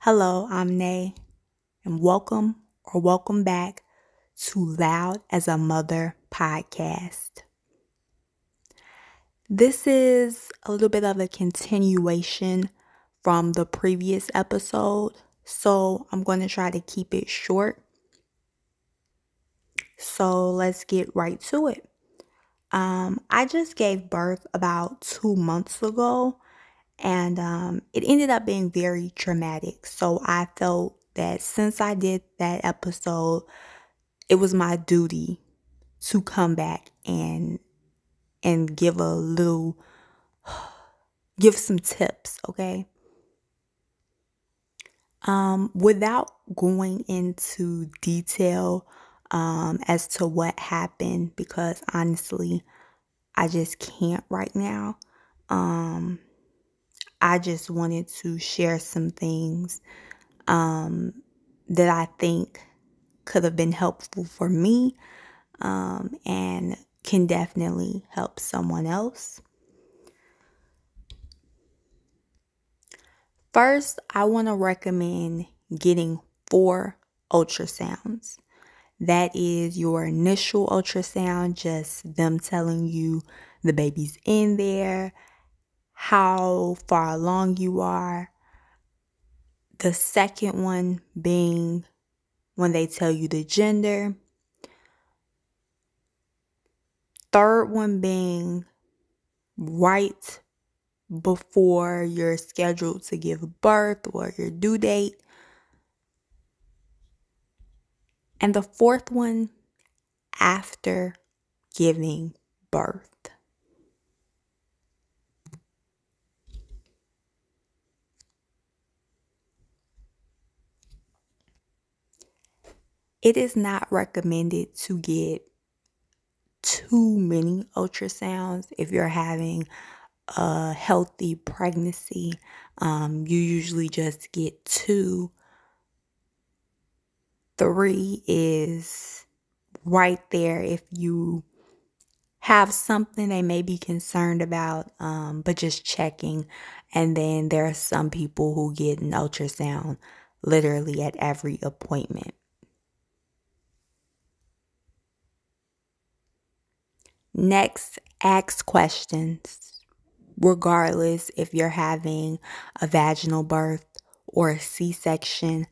Hello, I'm Nay, and welcome or welcome back to Loud as a Mother podcast. This is a little bit of a continuation from the previous episode, so I'm going to try to keep it short. So let's get right to it. Um, I just gave birth about two months ago, and um, it ended up being very traumatic. So I felt that since I did that episode, it was my duty to come back and and give a little give some tips, okay? Um, without going into detail um, as to what happened, because honestly, I just can't right now. Um, I just wanted to share some things um, that I think could have been helpful for me um, and can definitely help someone else. First, I want to recommend getting four ultrasounds. That is your initial ultrasound, just them telling you the baby's in there, how far along you are. The second one being when they tell you the gender. Third one being right before you're scheduled to give birth or your due date. And the fourth one after giving birth. It is not recommended to get too many ultrasounds if you're having a healthy pregnancy. Um, you usually just get two. Three is right there if you have something they may be concerned about, um, but just checking. And then there are some people who get an ultrasound literally at every appointment. Next, ask questions, regardless if you're having a vaginal birth or a C section.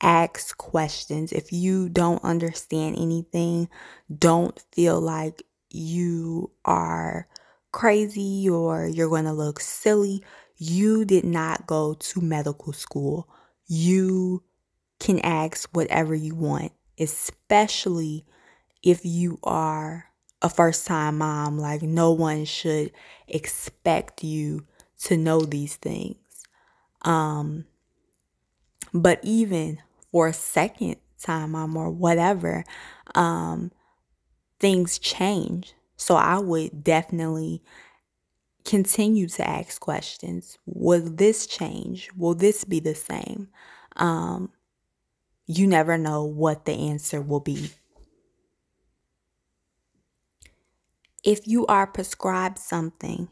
Ask questions. If you don't understand anything, don't feel like you are crazy or you're going to look silly. You did not go to medical school. You can ask whatever you want, especially if you are a first time mom. Like, no one should expect you to know these things. Um, but even for a second time mom or whatever, um, things change. So I would definitely continue to ask questions. Will this change? Will this be the same? Um, you never know what the answer will be. If you are prescribed something,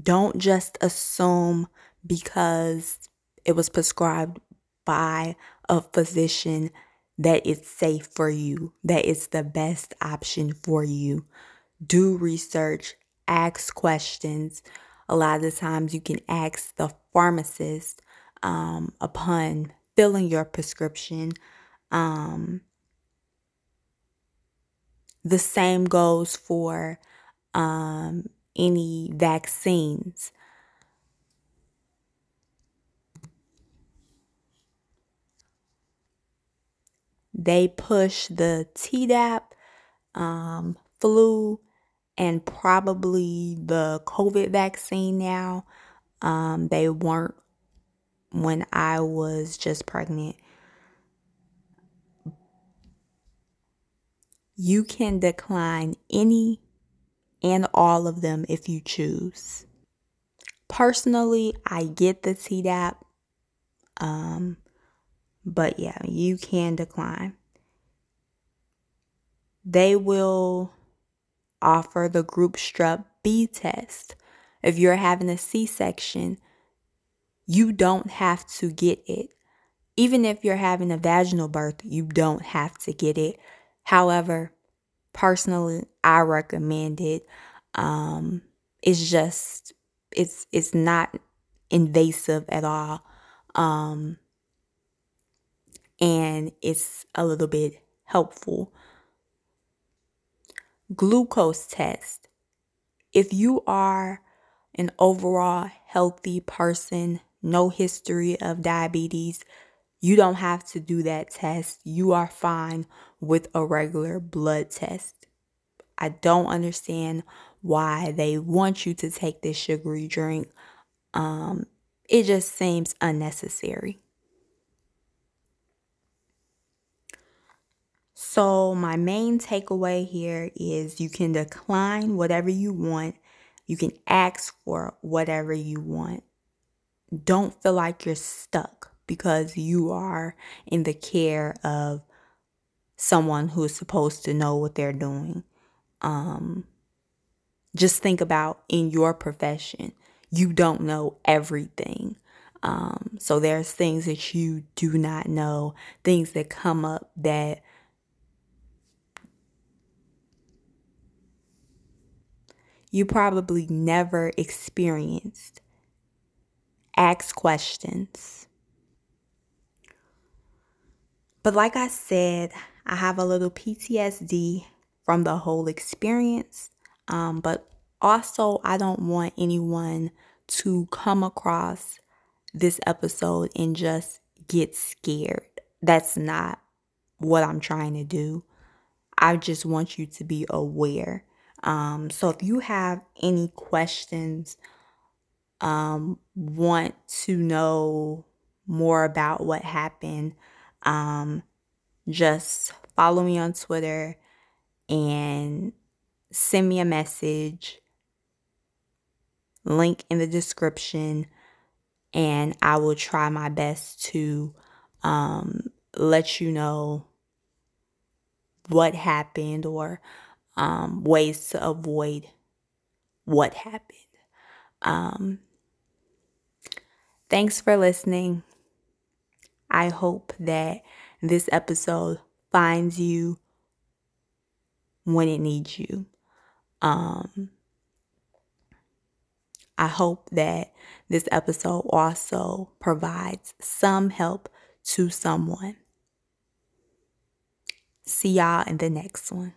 don't just assume because it was prescribed by a physician that it's safe for you, that it's the best option for you. Do research, ask questions. A lot of the times you can ask the pharmacist um, upon filling your prescription. Um, the same goes for um, any vaccines. They push the Tdap, um, flu, and probably the COVID vaccine now. Um, they weren't when I was just pregnant. You can decline any and all of them if you choose. Personally, I get the Tdap, um, but yeah, you can decline. They will offer the group strep B test. If you're having a C section, you don't have to get it. Even if you're having a vaginal birth, you don't have to get it. However, personally, I recommend it. Um, it's just it's it's not invasive at all. Um, and it's a little bit helpful. Glucose test. If you are an overall healthy person, no history of diabetes, you don't have to do that test. You are fine with a regular blood test. I don't understand why they want you to take this sugary drink. Um, it just seems unnecessary. So, my main takeaway here is you can decline whatever you want, you can ask for whatever you want. Don't feel like you're stuck because you are in the care of someone who is supposed to know what they're doing. Um, just think about in your profession, you don't know everything. Um, so there's things that you do not know, things that come up that you probably never experienced. Ask questions. But like I said, I have a little PTSD from the whole experience. Um, but also, I don't want anyone to come across this episode and just get scared. That's not what I'm trying to do. I just want you to be aware. Um, so if you have any questions, um, want to know more about what happened, um, just follow me on Twitter and send me a message. Link in the description, and I will try my best to um, let you know what happened or um, ways to avoid what happened. Um, thanks for listening. I hope that this episode finds you when it needs you. Um, I hope that this episode also provides some help to someone. See y'all in the next one.